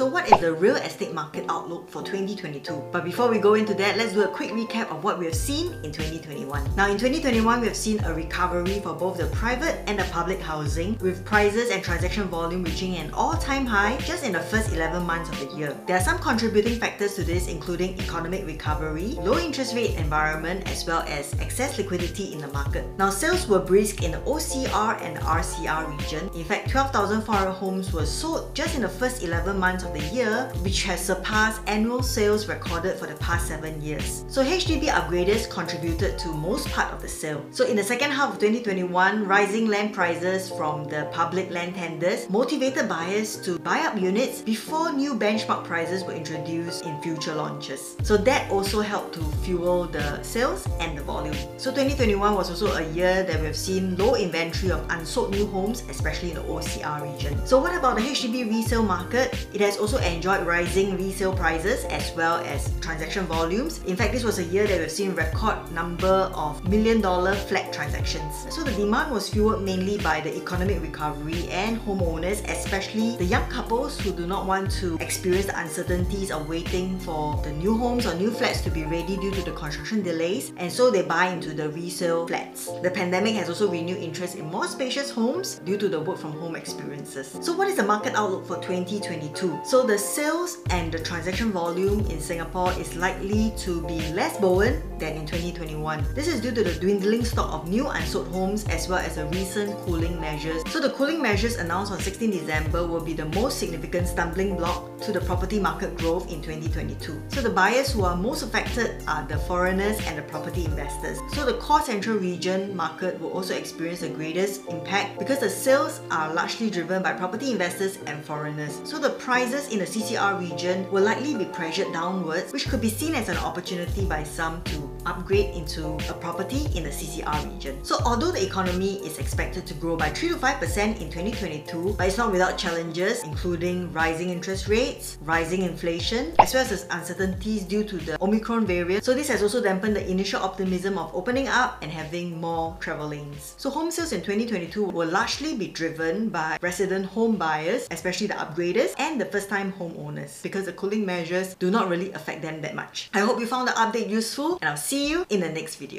So what is the real estate market outlook for 2022? But before we go into that, let's do a quick recap of what we have seen in 2021. Now in 2021, we have seen a recovery for both the private and the public housing, with prices and transaction volume reaching an all-time high just in the first 11 months of the year. There are some contributing factors to this including economic recovery, low interest rate environment, as well as excess liquidity in the market. Now sales were brisk in the OCR and RCR region. In fact, 12,400 homes were sold just in the first 11 months of the year, which has surpassed annual sales recorded for the past 7 years. So HDB upgraders contributed to most part of the sale. So in the second half of 2021, rising land prices from the public land tenders motivated buyers to buy up units before new benchmark prices were introduced in future launches. So that also helped to fuel the sales and the volume. So 2021 was also a year that we have seen low inventory of unsold new homes, especially in the OCR region. So what about the HDB resale market? It has also enjoyed rising resale prices as well as transaction volumes. In fact, this was a year that we've seen record number of million dollar flat transactions. So the demand was fueled mainly by the economic recovery and homeowners, especially the young couples who do not want to experience the uncertainties of waiting for the new homes or new flats to be ready due to the construction delays, and so they buy into the resale flats. The pandemic has also renewed interest in more spacious homes due to the work from home experiences. So what is the market outlook for 2022? So the sales and the transaction volume in Singapore is likely to be less buoyant than in 2021. This is due to the dwindling stock of new unsold homes as well as the recent cooling measures. So the cooling measures announced on 16 December will be the most significant stumbling block to the property market growth in 2022. So the buyers who are most affected are the foreigners and the property investors. So the core central region market will also experience the greatest impact because the sales are largely driven by property investors and foreigners. So the prices in the CCR region will likely be pressured downwards, which could be seen as an opportunity by some to upgrade into a property in the CCR region. So although the economy is expected to grow by 3 to 5% in 2022, but it's not without challenges including rising interest rates, rising inflation, as well as uncertainties due to the Omicron variant. So this has also dampened the initial optimism of opening up and having more travel lanes. So home sales in 2022 will largely be driven by resident home buyers, especially the upgraders and the first-time homeowners because the cooling measures do not really affect them that much. I hope you found the update useful and I'll see you in the next video.